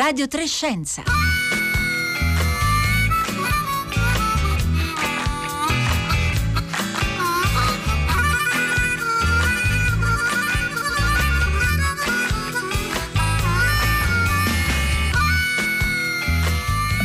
Radio Trescenza.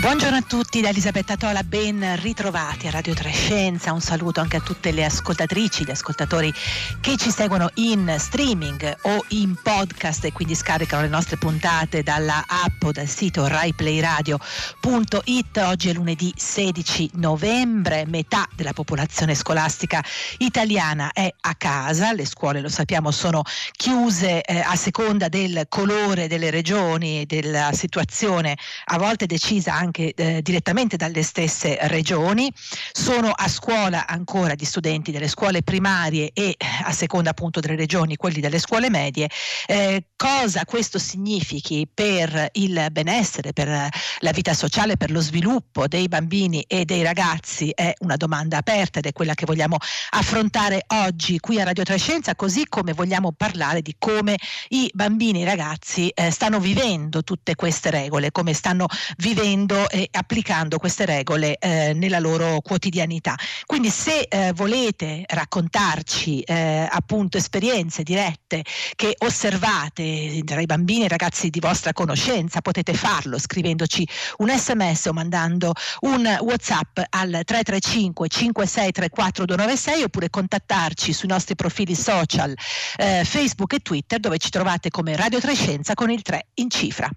Buongiorno a tutti da Elisabetta Tola, ben ritrovati a Radio Trescenza, un saluto anche a tutte le ascoltatrici, gli ascoltatori che ci seguono in streaming o in podcast e quindi scaricano le nostre puntate dalla app o dal sito raiplayradio.it. Oggi è lunedì 16 novembre, metà della popolazione scolastica italiana è a casa, le scuole lo sappiamo sono chiuse eh, a seconda del colore delle regioni e della situazione a volte decisa anche anche eh, direttamente dalle stesse regioni, sono a scuola ancora gli studenti delle scuole primarie e a seconda appunto delle regioni quelli delle scuole medie, eh, cosa questo significhi per il benessere, per la vita sociale, per lo sviluppo dei bambini e dei ragazzi? È una domanda aperta ed è quella che vogliamo affrontare oggi qui a Radio Trescenza, così come vogliamo parlare di come i bambini e i ragazzi eh, stanno vivendo tutte queste regole, come stanno vivendo e applicando queste regole eh, nella loro quotidianità. Quindi se eh, volete raccontarci eh, appunto esperienze dirette che osservate tra i bambini e i ragazzi di vostra conoscenza, potete farlo scrivendoci un sms o mandando un whatsapp al 335 5634 296 oppure contattarci sui nostri profili social eh, Facebook e Twitter dove ci trovate come Radio Trescenza con il 3 in cifra.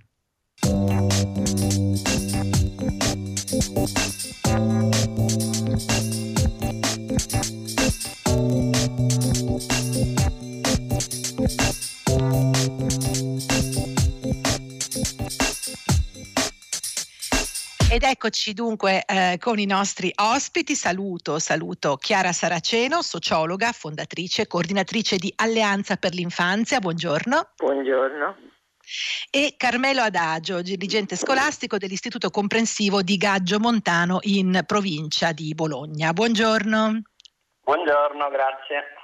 Eccoci dunque eh, con i nostri ospiti. Saluto, saluto Chiara Saraceno, sociologa, fondatrice, coordinatrice di Alleanza per l'Infanzia. Buongiorno. Buongiorno. E Carmelo Adagio, dirigente scolastico dell'Istituto Comprensivo di Gaggio Montano in provincia di Bologna. Buongiorno. Buongiorno, grazie.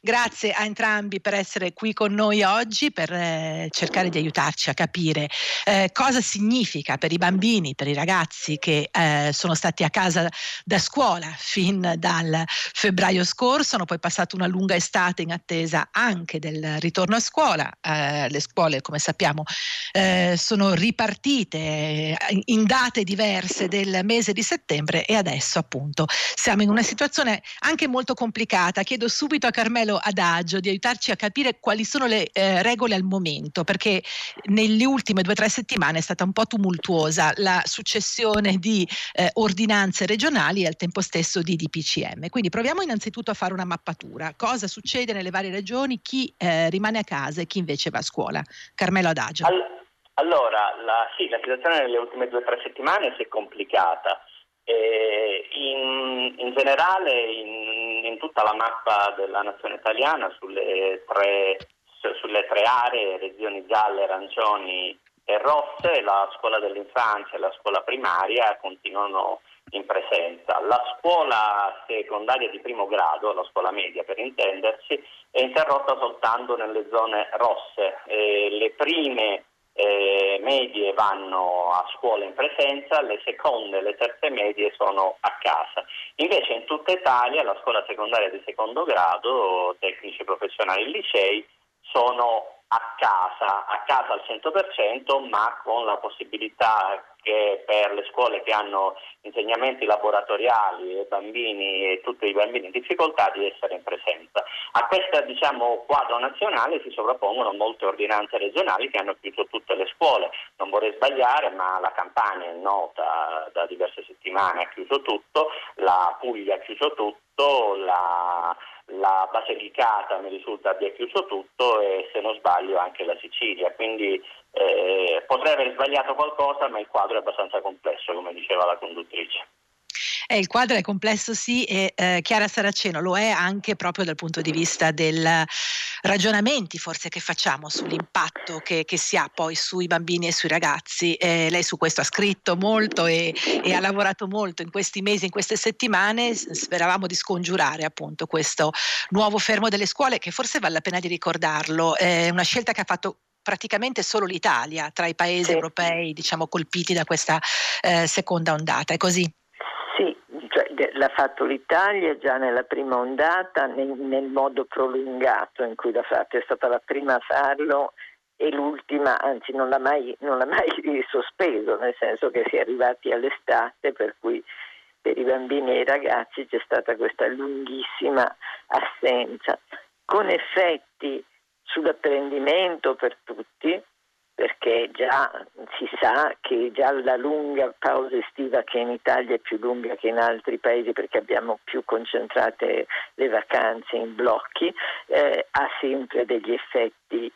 Grazie a entrambi per essere qui con noi oggi, per eh, cercare di aiutarci a capire eh, cosa significa per i bambini, per i ragazzi che eh, sono stati a casa da scuola fin dal febbraio scorso, hanno poi passato una lunga estate in attesa anche del ritorno a scuola. Eh, le scuole, come sappiamo, eh, sono ripartite eh, in date diverse del mese di settembre e adesso appunto siamo in una situazione anche molto complicata. Chiedo subito a Carmelo Adagio di aiutarci a capire quali sono le eh, regole al momento, perché nelle ultime due o tre settimane è stata un po' tumultuosa la successione di eh, ordinanze regionali e al tempo stesso di DPCM. Quindi proviamo innanzitutto a fare una mappatura. Cosa succede nelle varie regioni, chi eh, rimane a casa e chi invece va a scuola. Carmelo Adagio. Allora, la, sì, la situazione nelle ultime due o tre settimane si è complicata. Eh, in, in, generale in, in, tutta la mappa della nazione italiana sulle tre, sulle tre aree, regioni gialle, arancioni e rosse, la scuola dell'infanzia e la scuola primaria continuano in presenza. La scuola secondaria di primo grado, la scuola media per intendersi, è interrotta soltanto nelle zone rosse. Eh, le prime eh, medie vanno a scuola in presenza, le seconde e le terze medie sono a casa. Invece in tutta Italia la scuola secondaria di secondo grado, tecnici professionali licei, sono a casa, a casa al 100%, ma con la possibilità che per le scuole che hanno insegnamenti laboratoriali e bambini e tutti i bambini in difficoltà di essere in presenza. A questo diciamo, quadro nazionale si sovrappongono molte ordinanze regionali che hanno chiuso tutte le scuole. Non vorrei sbagliare, ma la Campania è nota da diverse settimane, ha chiuso tutto, la Puglia ha chiuso tutto, la, la Basilicata mi risulta abbia chiuso tutto e se non sbaglio anche la Sicilia. Quindi eh, potrei aver sbagliato qualcosa, ma il quadro è abbastanza complesso, come diceva la conduttrice. Eh, il quadro è complesso sì e eh, Chiara Saraceno lo è anche proprio dal punto di vista dei ragionamenti forse che facciamo sull'impatto che, che, si ha poi sui bambini e sui ragazzi. Eh, lei su questo ha scritto molto e, e, ha lavorato molto in questi mesi, in queste settimane. Speravamo di scongiurare appunto questo nuovo fermo delle scuole che forse vale la pena di ricordarlo. È una scelta che ha fatto praticamente solo l'Italia tra i paesi sì. europei diciamo, colpiti da questa eh, seconda ondata, è così? Cioè, l'ha fatto l'Italia già nella prima ondata nel, nel modo prolungato in cui l'ha fatto, è stata la prima a farlo e l'ultima, anzi non l'ha, mai, non l'ha mai sospeso, nel senso che si è arrivati all'estate per cui per i bambini e i ragazzi c'è stata questa lunghissima assenza, con effetti sull'apprendimento per tutti, perché già si sa che già la lunga pausa estiva che in Italia è più lunga che in altri paesi perché abbiamo più concentrate le vacanze in blocchi, eh, ha sempre degli effetti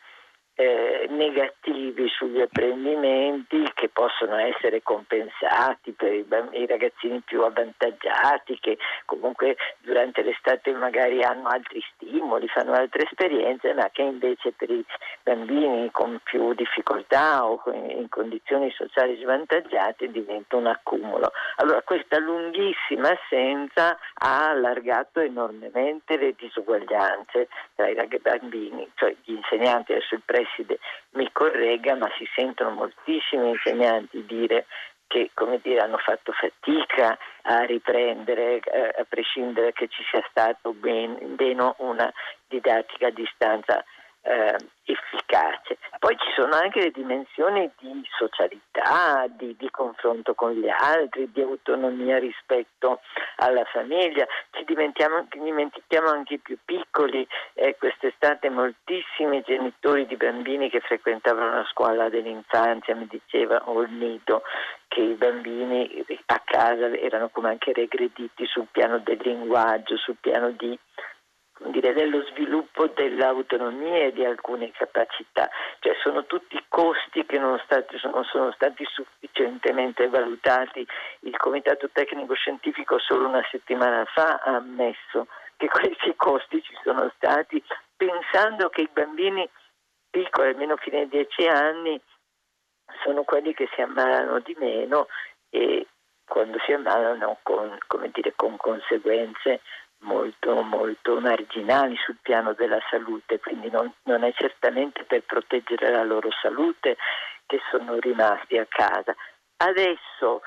eh, negativi sugli apprendimenti che possono essere compensati per i, i, ragazzini più avvantaggiati che comunque durante l'estate magari hanno altri stimoli, fanno altre esperienze, ma che invece per i bambini con più difficoltà o in condizioni sociali svantaggiate diventa un accumulo. Allora questa lunghissima assenza ha allargato enormemente le disuguaglianze tra i bambini, cioè gli insegnanti adesso il preside preside mi corregga, ma si sentono moltissimi insegnanti dire che dire, hanno fatto fatica a riprendere, eh, a prescindere che ci sia stato ben, meno una didattica a distanza eh, efficace. Poi ci sono anche le dimensioni di socialità, di, di, confronto con gli altri, di autonomia rispetto alla famiglia. Ci dimentichiamo, anche i più piccoli. Eh, quest'estate moltissimi genitori di bambini che frequentavano la scuola dell'infanzia mi dicevano, o il nido, che i bambini a casa erano come anche regrediti sul piano del linguaggio, sul piano di dire, dello sviluppo dell'autonomia e di alcune capacità, cioè sono tutti costi che non, stati, non sono stati sufficientemente valutati. Il Comitato Tecnico Scientifico solo una settimana fa ha ammesso che questi costi ci sono stati pensando che i bambini piccoli, almeno fino ai dieci anni, sono quelli che si ammalano di meno e quando si ammalano con, dire, con conseguenze molto, molto marginali sul piano della salute, quindi non, non è certamente per proteggere la loro salute che sono rimasti a casa. Adesso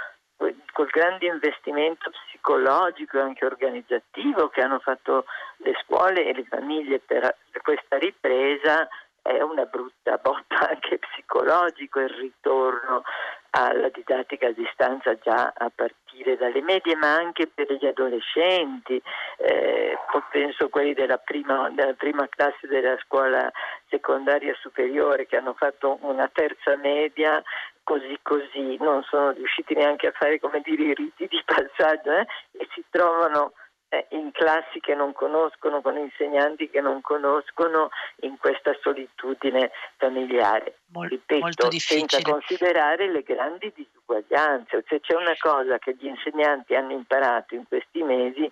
col grande investimento psicologico e anche organizzativo che hanno fatto le scuole e le famiglie per questa ripresa, è una brutta botta anche psicologico il ritorno alla didattica a distanza già a partire dalle medie, ma anche per gli adolescenti, eh, penso quelli della prima, della prima classe della scuola secondaria superiore che hanno fatto una terza media così così, non sono riusciti neanche a fare come dire i riti di passaggio eh, e si trovano in classi che non conoscono, con insegnanti che non conoscono, in questa solitudine familiare. Mol, Ripeto, senza considerare le grandi disuguaglianze. Se c'è una cosa che gli insegnanti hanno imparato in questi mesi,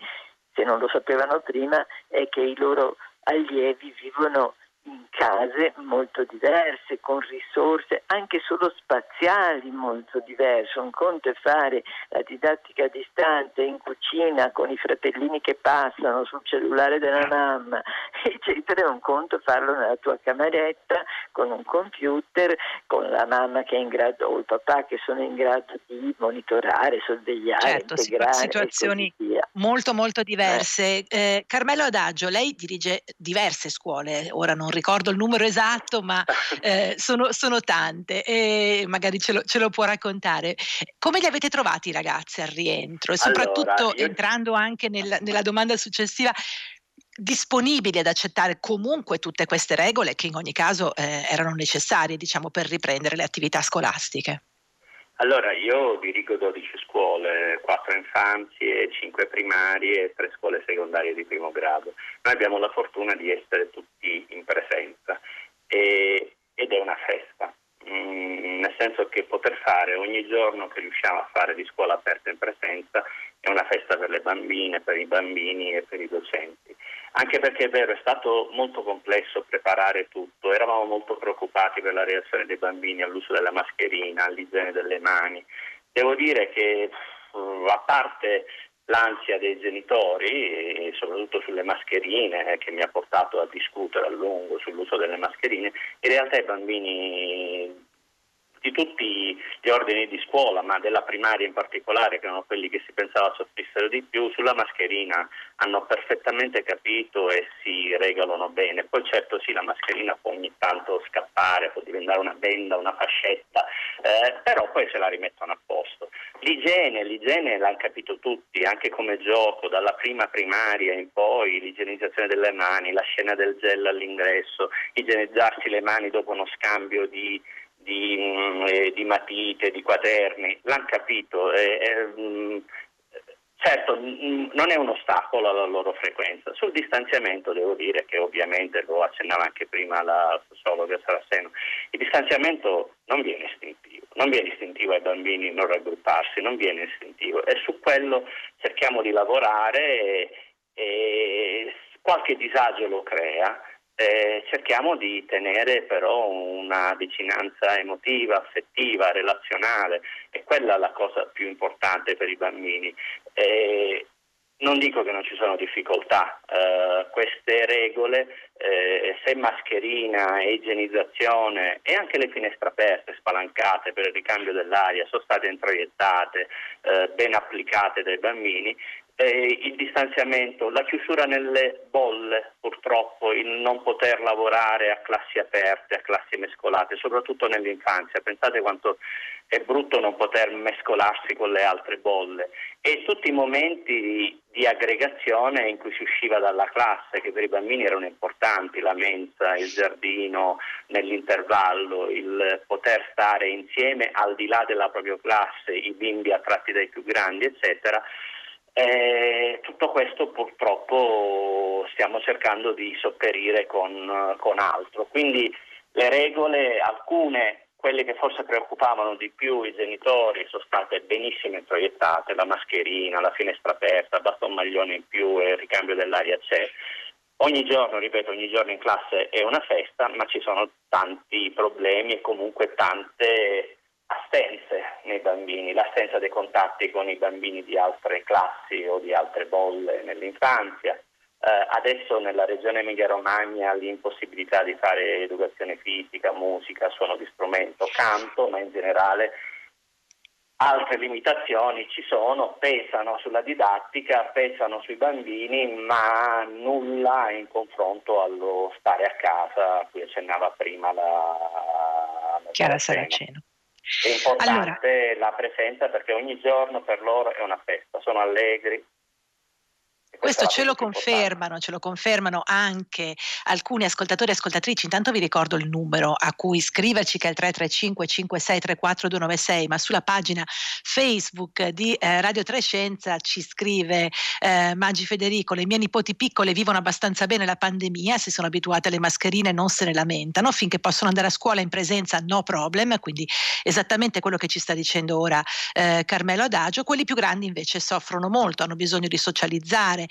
se non lo sapevano prima, è che i loro allievi vivono in case molto diverse, con risorse anche solo spaziali molto diverse. Un conto è fare la didattica a distanza in cucina con i fratellini che passano sul cellulare della mamma, eccetera, un conto è farlo nella tua cameretta con un computer, con la mamma che è in grado o il papà che sono in grado di monitorare, sorvegliare, certo, integrare. Situazioni molto molto diverse. Eh. Eh, Carmelo Adagio, lei dirige diverse scuole, ora non ricordo il numero esatto, ma eh, sono, sono, tante e magari ce lo, ce lo, può raccontare. Come li avete trovati i ragazzi al rientro e soprattutto allora, io... entrando anche nel, nella domanda successiva, disponibili ad accettare comunque tutte queste regole che in ogni caso eh, erano necessarie diciamo, per riprendere le attività scolastiche? Allora, io dirigo 12 scuole, 4 infanzie, 5 primarie e 3 scuole secondarie di primo grado. Noi abbiamo la fortuna di essere tutti in presenza e, ed è una festa, mm, nel senso che poter fare ogni giorno che riusciamo a fare di scuola aperta in presenza è una festa per le bambine, per i bambini e per i docenti anche perché è vero, è stato molto complesso preparare tutto, eravamo molto preoccupati per la reazione dei bambini all'uso della mascherina, all'igiene delle mani. Devo dire che a parte l'ansia dei genitori, soprattutto sulle mascherine, eh, che mi ha portato a discutere a lungo sull'uso delle mascherine, in realtà i bambini di tutti gli ordini di scuola, ma della primaria in particolare, che erano quelli che si pensava soffrissero di più, sulla mascherina hanno perfettamente capito e si regolano bene. Poi certo sì, la mascherina può ogni tanto scappare, può diventare una benda, una fascetta, eh, però poi se la rimettono a posto. L'igiene, l'igiene l'hanno capito tutti, anche come gioco, dalla prima primaria in poi, l'igienizzazione delle mani, la scena del gel all'ingresso, igienizzarsi le mani dopo uno scambio di di, mm, eh, di matite, di quaderni, l'hanno capito. Eh, eh, certo, mm, non è un ostacolo alla loro frequenza. Sul distanziamento devo dire che ovviamente lo accennava anche prima la sociologa Saraceno, il distanziamento non viene istintivo, non viene istintivo ai bambini non raggrupparsi, non viene istintivo e su quello cerchiamo di lavorare e, e qualche disagio lo crea eh, cerchiamo di tenere però una vicinanza emotiva, affettiva, relazionale e quella è la cosa più importante per i bambini. Eh, non dico che non ci sono difficoltà, eh, queste regole, eh, se mascherina igienizzazione e anche le finestre aperte, spalancate per il ricambio dell'aria, sono state introiettate, eh, ben applicate dai bambini, eh, il distanziamento, la chiusura nelle bolle purtroppo, il non poter lavorare a classi aperte, a classi mescolate, soprattutto nell'infanzia. Pensate quanto è brutto non poter mescolarsi con le altre bolle e tutti i momenti di, di aggregazione in cui si usciva dalla classe, che per i bambini erano importanti, la mensa, il giardino, nell'intervallo, il poter stare insieme al di là della propria classe, i bimbi attratti dai più grandi, eccetera eh, tutto questo purtroppo stiamo cercando di sopperire con, con altro. Quindi le regole, alcune quelle che forse preoccupavano di più i genitori sono state benissimo introiettate, la mascherina, la finestra aperta, basta un maglione in più e il ricambio dell'aria c'è. Ogni giorno, ripeto, ogni giorno in classe è una festa, ma ci sono tanti problemi e comunque tante assenze nei bambini, l'assenza dei contatti con i bambini di altre classi o di altre bolle nell'infanzia. Eh, adesso nella regione Emilia-Romagna l'impossibilità di fare educazione fisica, musica, suono di strumento, canto, ma in generale altre limitazioni ci sono, pesano sulla didattica, pesano sui bambini, ma nulla in confronto allo stare a casa a cui accennava prima la, la Chiara Saraceno. È importante allora, la presenza perché ogni giorno per loro è una festa, sono allegri, questo ce lo confermano, ce lo confermano anche alcuni ascoltatori e ascoltatrici. Intanto vi ricordo il numero a cui scriverci che è il 335 5634 296, ma sulla pagina Facebook di eh, Radio Trescenza ci scrive eh, Maggi Federico, le mie nipoti piccole vivono abbastanza bene la pandemia, si sono abituate alle mascherine, non se ne lamentano, finché possono andare a scuola in presenza no problem, quindi esattamente quello che ci sta dicendo ora eh, Carmelo Adagio. Quelli più grandi invece soffrono molto, hanno bisogno di socializzare,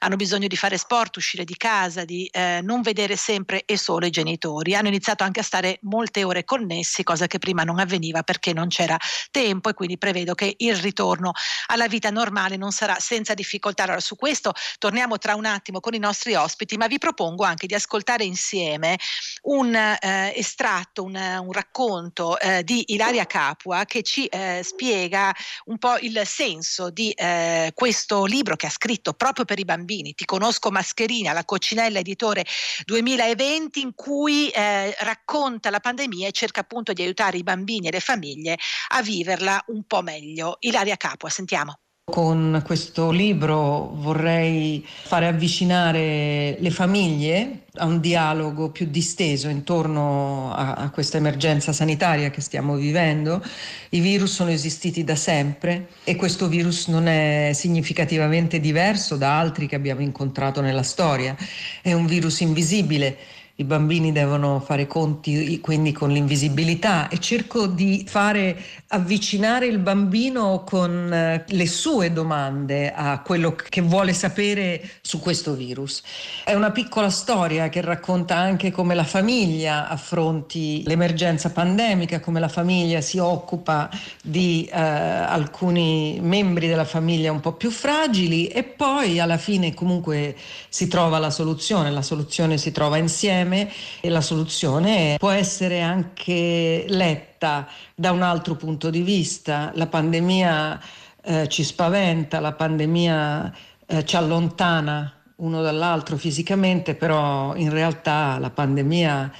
hanno bisogno di fare sport, uscire di casa, di eh, non vedere sempre e solo i genitori. Hanno iniziato anche a stare molte ore connessi, cosa che prima non avveniva perché non c'era tempo e quindi prevedo che il ritorno alla vita normale non sarà senza difficoltà. Allora su questo torniamo tra un attimo con i nostri ospiti, ma vi propongo anche di ascoltare insieme un eh, estratto, un, un racconto eh, di Ilaria Capua che ci eh, spiega un po' il senso di eh, questo libro che ha scritto proprio per i bambini. Ti conosco Mascherina, la Coccinella Editore 2020, in cui eh, racconta la pandemia e cerca appunto di aiutare i bambini e le famiglie a viverla un po' meglio. Ilaria Capua, sentiamo. Con questo libro vorrei fare avvicinare le famiglie a un dialogo più disteso intorno a, a, questa emergenza sanitaria che stiamo vivendo. I virus sono esistiti da sempre e questo virus non è significativamente diverso da altri che abbiamo incontrato nella storia. È un virus invisibile i bambini devono fare conti quindi con l'invisibilità e cerco di fare avvicinare il bambino con eh, le sue domande a quello che vuole sapere su questo virus. È una piccola storia che racconta anche come la famiglia affronti l'emergenza pandemica, come la famiglia si occupa di eh, alcuni membri della famiglia un po' più fragili e poi alla fine comunque si trova la soluzione, la soluzione si trova insieme e la soluzione può essere anche letta da un altro punto di vista. La pandemia eh, ci spaventa, la pandemia eh, ci allontana uno dall'altro fisicamente, però in realtà la pandemia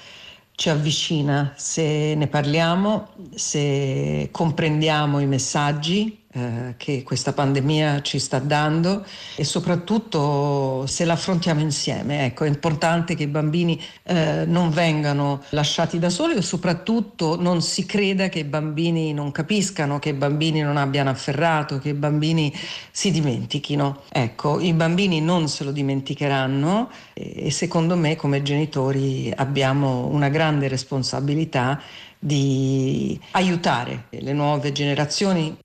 ci avvicina se ne parliamo, se comprendiamo i messaggi eh, che questa pandemia ci sta dando e soprattutto se la affrontiamo insieme. Ecco, è importante che i bambini eh, non vengano lasciati da soli e soprattutto non si creda che i bambini non capiscano, che i bambini non abbiano afferrato, che i bambini si dimentichino. Ecco, i bambini non se lo dimenticheranno e secondo me come genitori abbiamo una grande responsabilità di aiutare le nuove generazioni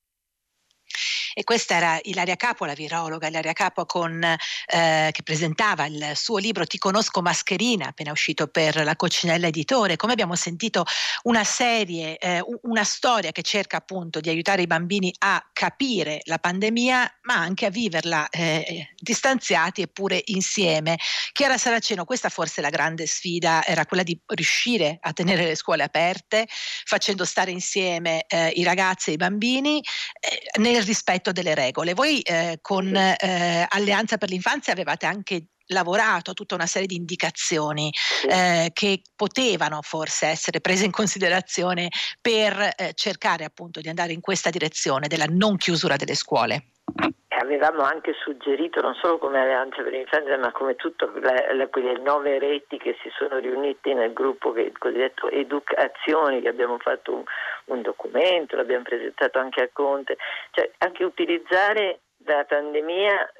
e questa era Ilaria Capo, la virologa Ilaria Capo con, eh, che presentava il suo libro Ti conosco mascherina, appena uscito per la Coccinella Editore. Come abbiamo sentito una serie, eh, una storia che cerca appunto di aiutare i bambini a capire la pandemia, ma anche a viverla eh, distanziati eppure insieme. Chiara Saraceno, questa forse la grande sfida, era quella di riuscire a tenere le scuole aperte, facendo stare insieme eh, i ragazzi e i bambini eh, nel rispetto rispetto delle regole. Voi eh, con eh, Alleanza per l'Infanzia avevate anche lavorato tutta una serie di indicazioni eh, che potevano forse essere prese in considerazione per eh, cercare appunto di andare in questa direzione della non chiusura delle scuole. Avevamo anche suggerito, non solo come Alleanza per l'Infanzia, ma come tutte quelle nove reti che si sono riunite nel gruppo che cosiddetto Educazioni, che abbiamo fatto un, un documento, l'abbiamo presentato anche a Conte, cioè anche utilizzare la pandemia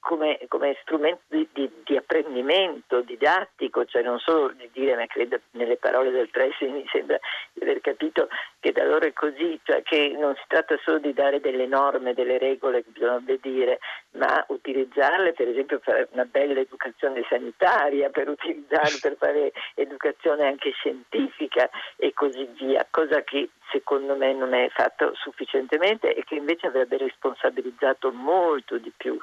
come, come strumento di, di, di, apprendimento didattico, cioè non solo di dire, ma credo nelle parole del Presi mi sembra di aver capito che da loro è così, cioè che non si tratta solo di dare delle norme, delle regole che bisogna obbedire, ma utilizzarle per esempio per una bella educazione sanitaria, per utilizzarle per fare educazione anche scientifica così via, cosa che secondo me non è fatto sufficientemente e che invece avrebbe responsabilizzato molto di più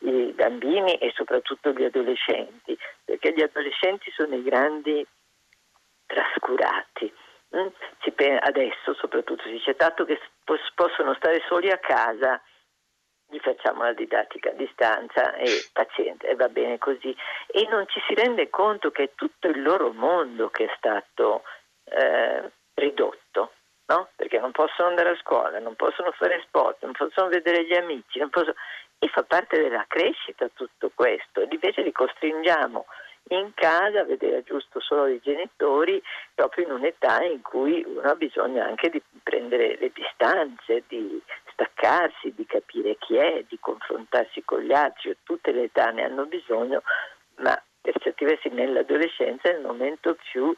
i bambini e soprattutto gli adolescenti, perché gli adolescenti sono i grandi trascurati. Mm? Adesso soprattutto si dice tanto che possono stare soli a casa, gli facciamo la didattica a distanza e paziente, e va bene così. E non ci si rende conto che è tutto il loro mondo che è stato eh, ridotto no? perché non possono andare a scuola, non possono fare sport, non possono vedere gli amici, possono... e fa parte della crescita tutto questo, invece li costringiamo in casa a vedere giusto solo i genitori proprio in un'età in cui uno ha bisogno anche di prendere le distanze, di staccarsi, di capire chi è, di confrontarsi con gli altri, tutte le età ne hanno bisogno, ma per certi versi nell'adolescenza è il momento più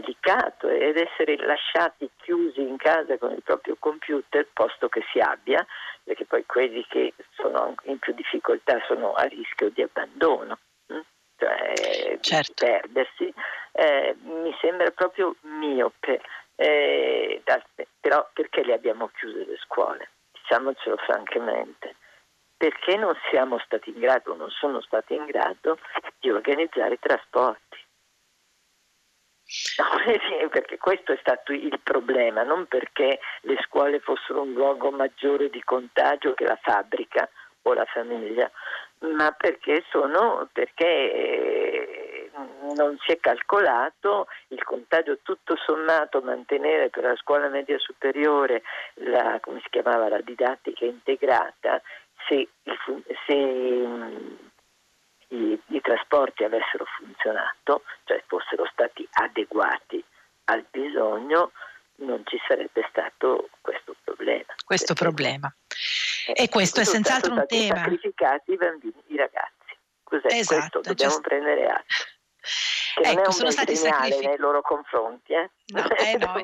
delicato ed essere lasciati chiusi in casa con il proprio computer, posto che si abbia, perché poi quelli che sono in più difficoltà sono a rischio di abbandono, hm? cioè certo. di perdersi, eh, mi sembra proprio miope. Eh, però perché le abbiamo chiuse le scuole? Diciamocelo francamente perché non siamo stati in grado, non sono stati in grado di organizzare i trasporti. No, perché questo è stato il problema, non perché le scuole fossero un luogo maggiore di contagio che la fabbrica o la famiglia, ma perché, sono, perché eh, non si è calcolato il contagio tutto sommato mantenere per la scuola media superiore la, come si chiamava, la didattica integrata se, se i, i trasporti avessero funzionato, cioè fossero stati adeguati al bisogno, non ci sarebbe stato questo problema. Questo problema. E questo è senz'altro un tema. sacrificati i bambini, i ragazzi. Cos'è esatto, questo? Dobbiamo giusto. prendere atto. Ecco, sono stati sacrificati nei loro confronti. Eh? No, eh no.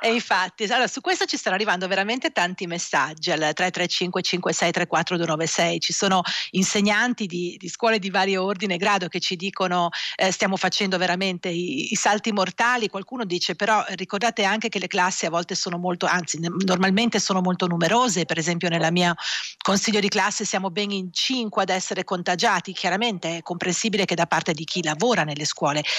e infatti, allora, su questo ci stanno arrivando veramente tanti messaggi al 335 56 34 296. Ci sono insegnanti di, di scuole di vario ordine e grado che ci dicono eh, stiamo facendo veramente i, i, salti mortali. Qualcuno dice però ricordate anche che le classi a volte sono molto, anzi normalmente sono molto numerose. Per esempio nella mia consiglio di classe siamo ben in 5 ad essere contagiati. Chiaramente è comprensibile che da parte di chi lavora nelle scuole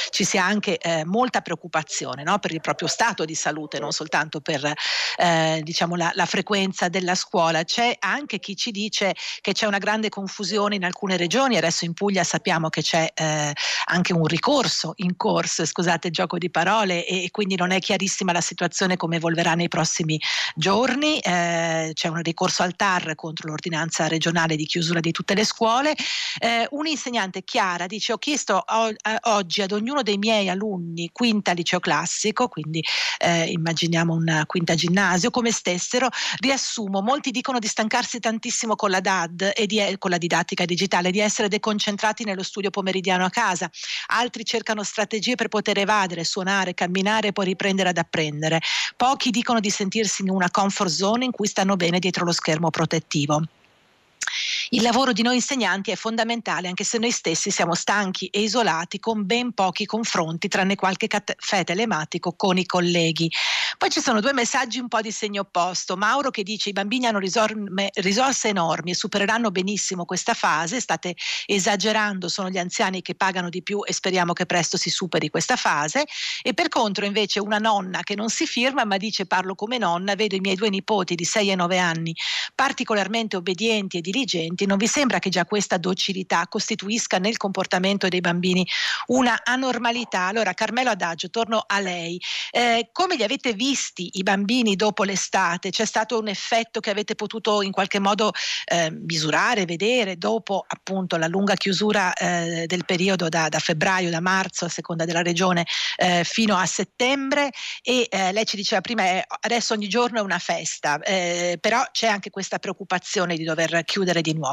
ci sia anche eh, molta preoccupazione no? per il proprio stato di salute, non soltanto per eh, diciamo la, la, frequenza della scuola. C'è anche chi ci dice che c'è una grande confusione in alcune regioni, adesso in Puglia sappiamo che c'è eh, anche un ricorso in corso, scusate il gioco di parole, e, e, quindi non è chiarissima la situazione come evolverà nei prossimi giorni. Eh, c'è un ricorso al TAR contro l'ordinanza regionale di chiusura di tutte le scuole. Eh, un insegnante Chiara dice ho chiesto eh, oggi ad ognuno dei miei alunni quinta liceo classico, quindi eh, immaginiamo una quinta ginnasio, come stessero, riassumo, molti dicono di stancarsi tantissimo con la DAD e di, con la didattica digitale, di essere deconcentrati nello studio pomeridiano a casa, altri cercano strategie per poter evadere, suonare, camminare e poi riprendere ad apprendere, pochi dicono di sentirsi in una comfort zone in cui stanno bene dietro lo schermo protettivo. Il lavoro di noi insegnanti è fondamentale anche se noi stessi siamo stanchi e isolati con ben pochi confronti, tranne qualche caffè telematico con i colleghi. Poi ci sono due messaggi un po' di segno opposto. Mauro che dice i bambini hanno risorme, risorse enormi e supereranno benissimo questa fase, state esagerando, sono gli anziani che pagano di più e speriamo che presto si superi questa fase. E per contro invece una nonna che non si firma ma dice parlo come nonna, vedo i miei due nipoti di 6 e 9 anni particolarmente obbedienti e diligenti, non vi sembra che già questa docilità costituisca nel comportamento dei bambini una anormalità? Allora Carmelo Adagio, torno a lei. Eh, come li avete visti? i bambini dopo l'estate? C'è stato un effetto che avete potuto in qualche modo eh, misurare, vedere dopo appunto la lunga chiusura eh, del periodo da, da, febbraio, da marzo a seconda della regione eh, fino a settembre e eh, lei ci diceva prima eh, adesso ogni giorno è una festa, però c'è anche questa preoccupazione di dover chiudere di nuovo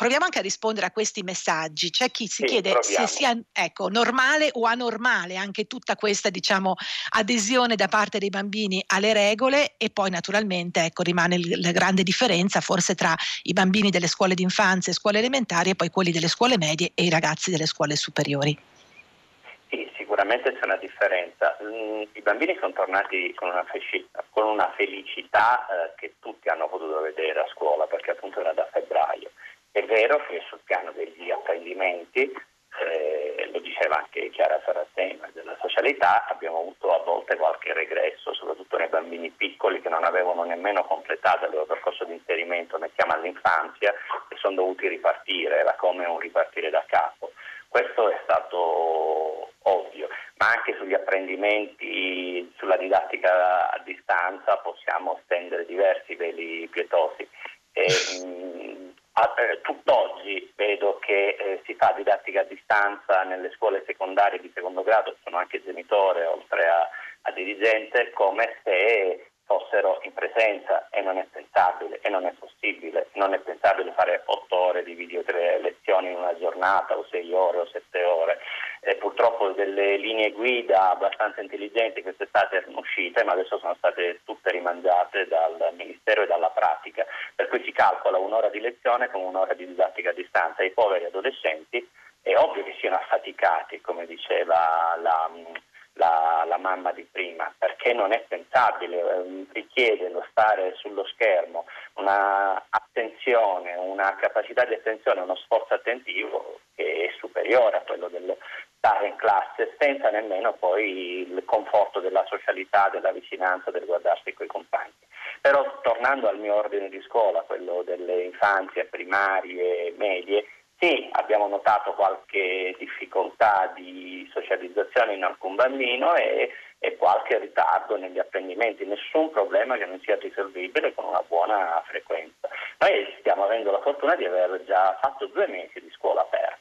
proviamo anche a rispondere a questi messaggi. C'è chi si sì, chiede proviamo. se sia ecco, normale o anormale anche tutta questa diciamo, adesione da parte dei bambini alle regole e poi naturalmente ecco, rimane la grande differenza forse tra i bambini delle scuole d'infanzia e scuole elementari e poi quelli delle scuole medie e i ragazzi delle scuole superiori. Sicuramente c'è una differenza. Mm, I bambini sono tornati con una, felicità, con una felicità eh, che tutti hanno potuto vedere a scuola perché appunto era da febbraio è vero che sul piano degli apprendimenti, eh, lo diceva anche Chiara Saraceno, della socialità, abbiamo avuto a volte qualche regresso, soprattutto nei bambini piccoli che non avevano nemmeno completato il loro percorso di inserimento, mettiamo all'infanzia, e sono dovuti ripartire, era come un ripartire da capo. Questo è stato apprendimenti, sulla didattica a distanza possiamo stendere diversi veli pietosi. E, mh, eh, tutt'oggi vedo che eh, si fa didattica a distanza nelle scuole secondarie di secondo grado, sono anche genitore oltre a, a dirigente, come se fossero in presenza e non è pensabile e non è possibile, non è pensabile fare otto ore di video lezioni in una giornata o sei ore o sette ore. Delle linee guida abbastanza intelligenti quest'estate erano uscite ma adesso sono state tutte rimangiate dal Ministero e dalla pratica, per cui si calcola un'ora di lezione come un'ora di didattica a distanza. I poveri adolescenti è ovvio che siano affaticati, come diceva la la, la, mamma di prima, perché non è pensabile, eh, richiede lo stare sullo schermo, una attenzione, una capacità di attenzione, uno sforzo attentivo che è superiore a quello del stare in classe senza nemmeno poi il conforto della socialità, della vicinanza, del guardarsi con i compagni. Però tornando al mio ordine di scuola, quello delle infanzie primarie e medie, sì, abbiamo notato qualche difficoltà di socializzazione in alcun bambino e, e, qualche ritardo negli apprendimenti, nessun problema che non sia risolvibile con una buona frequenza. Noi stiamo avendo la fortuna di aver già fatto due mesi di scuola aperta,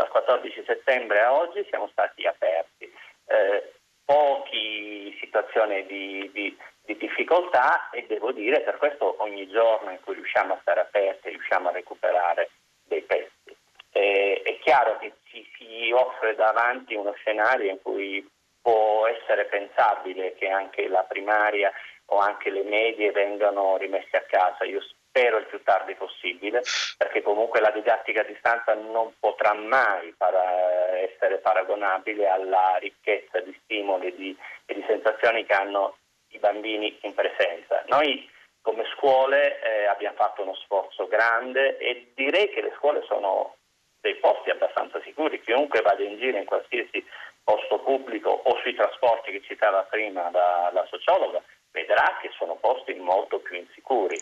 dal 14 settembre a oggi siamo stati aperti. Eh, poche situazioni di, di, di difficoltà e devo dire per questo ogni giorno in cui riusciamo a stare aperti riusciamo a recuperare dei pezzi. Eh, è chiaro che ci si offre davanti uno scenario in cui può essere pensabile che anche la primaria o anche le medie vengano rimesse a casa. Io spero il più tardi possibile, perché comunque la didattica a distanza non potrà mai para- essere paragonabile alla ricchezza di stimoli di, e di, sensazioni che hanno i bambini in presenza. Noi come scuole eh, abbiamo fatto uno sforzo grande e direi che le scuole sono dei posti abbastanza sicuri, chiunque vada in giro in qualsiasi posto pubblico o sui trasporti che citava prima la, la sociologa, vedrà che sono posti molto più insicuri.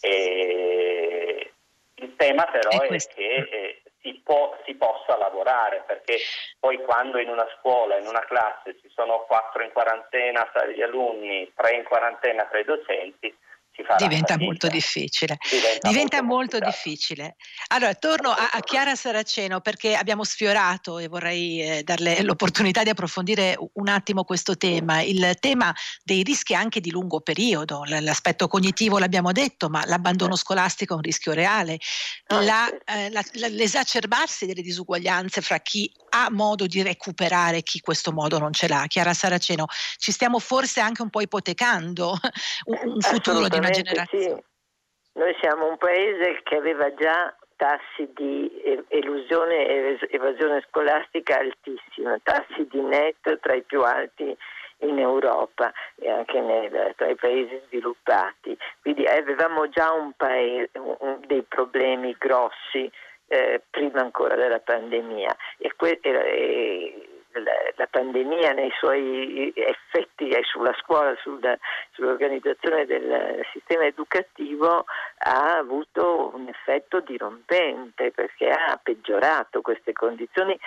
E il tema però è, è che eh, si, può, si, possa lavorare perché poi quando in una scuola, in una classe ci sono quattro in quarantena tra gli alunni, tre in quarantena tra i docenti, diventa fatica. molto difficile. Diventa, diventa molto, molto difficile. Allora, torno a, a, Chiara Saraceno perché abbiamo sfiorato e vorrei eh, darle l'opportunità di approfondire un attimo questo tema, il tema dei rischi anche di lungo periodo. L'aspetto cognitivo l'abbiamo detto, ma l'abbandono scolastico è un rischio reale. La, eh, la, l'esacerbarsi delle disuguaglianze fra chi ha modo di recuperare chi questo modo non ce l'ha. Chiara Saraceno, ci stiamo forse anche un po' ipotecando un, un futuro di una generazione. Sì. Noi siamo un paese che aveva già tassi di elusione e evasione scolastica altissimi, tassi di net tra i più alti in Europa e anche nel, tra i paesi sviluppati. Quindi avevamo già un paese, un, dei problemi grossi eh, prima ancora della pandemia e, que- e la, pandemia nei suoi effetti sulla scuola, sulla, sull'organizzazione del sistema educativo ha avuto un effetto dirompente perché ha peggiorato queste condizioni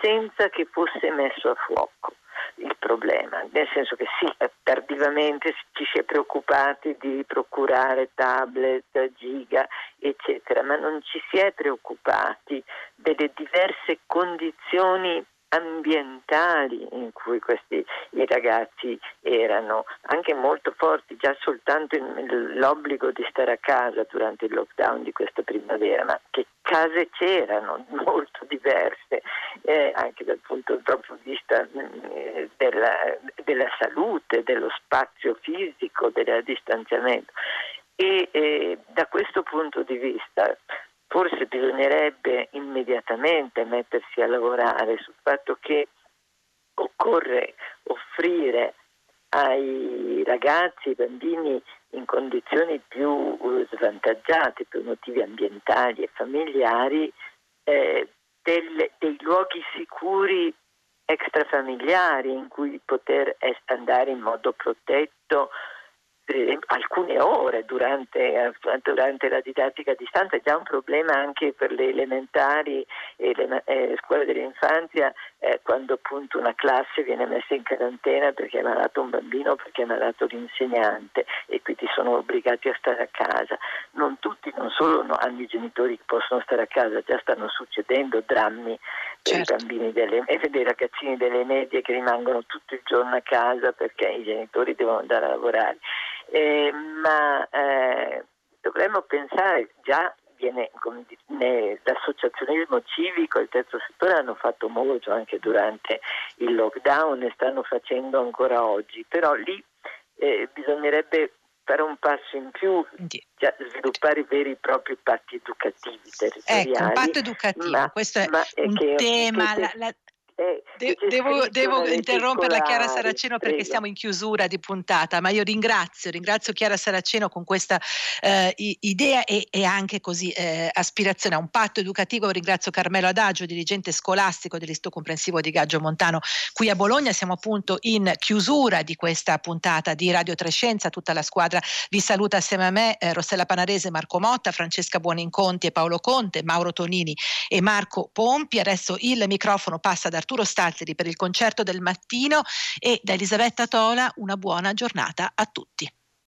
senza che fosse messo a fuoco il problema, nel senso che sì, tardivamente ci si è preoccupati di procurare tablet, giga, eccetera, ma non ci si è preoccupati delle diverse condizioni ambientali in cui questi i ragazzi erano anche molto forti già soltanto l'obbligo di stare a casa durante il lockdown di questa primavera, ma che case c'erano molto diverse eh, anche dal punto proprio di vista eh, della, della, salute, dello spazio fisico, del distanziamento. E eh, da questo punto di vista forse bisognerebbe immediatamente mettersi a lavorare sul fatto che occorre offrire ai ragazzi, ai bambini in condizioni più eh, svantaggiate per motivi ambientali e familiari eh, del, dei luoghi sicuri extrafamiliari in cui poter andare in modo protetto eh, alcune ore durante, eh, durante, la didattica a distanza, è già un problema anche per le elementari e le eh, scuole dell'infanzia eh, quando appunto una classe viene messa in quarantena perché è malato un bambino, perché è malato l'insegnante e quindi sono obbligati a stare a casa. Non tutti, non solo no, hanno i genitori che possono stare a casa, già stanno succedendo drammi per certo. i bambini delle, e dei ragazzini delle medie che rimangono tutto il giorno a casa perché i genitori devono andare a lavorare eh, ma eh, dovremmo pensare già viene, dire, l'associazionismo civico e il terzo settore hanno fatto molto anche durante il lockdown e stanno facendo ancora oggi, però lì eh, bisognerebbe fare un passo in più, cioè sviluppare i veri e propri patti educativi territoriali. Ecco, un patto educativo, ma, questo è un che, tema, che, la, la, De- devo, devo interrompere la Chiara Saraceno perché prego. siamo in chiusura di puntata, ma io ringrazio, ringrazio Chiara Saraceno con questa eh, idea e, e, anche così eh, aspirazione a un patto educativo. Ringrazio Carmelo Adagio, dirigente scolastico dell'Istituto Comprensivo di Gaggio Montano qui a Bologna. Siamo appunto in chiusura di questa puntata di Radio Trescenza. Tutta la squadra vi saluta assieme a me, eh, Rossella Panarese, Marco Motta, Francesca Buoninconti e Paolo Conte, Mauro Tonini e Marco Pompi. Adesso il microfono passa da Arturo Stalzeri per il concerto del mattino e da Elisabetta Tola una buona giornata a tutti.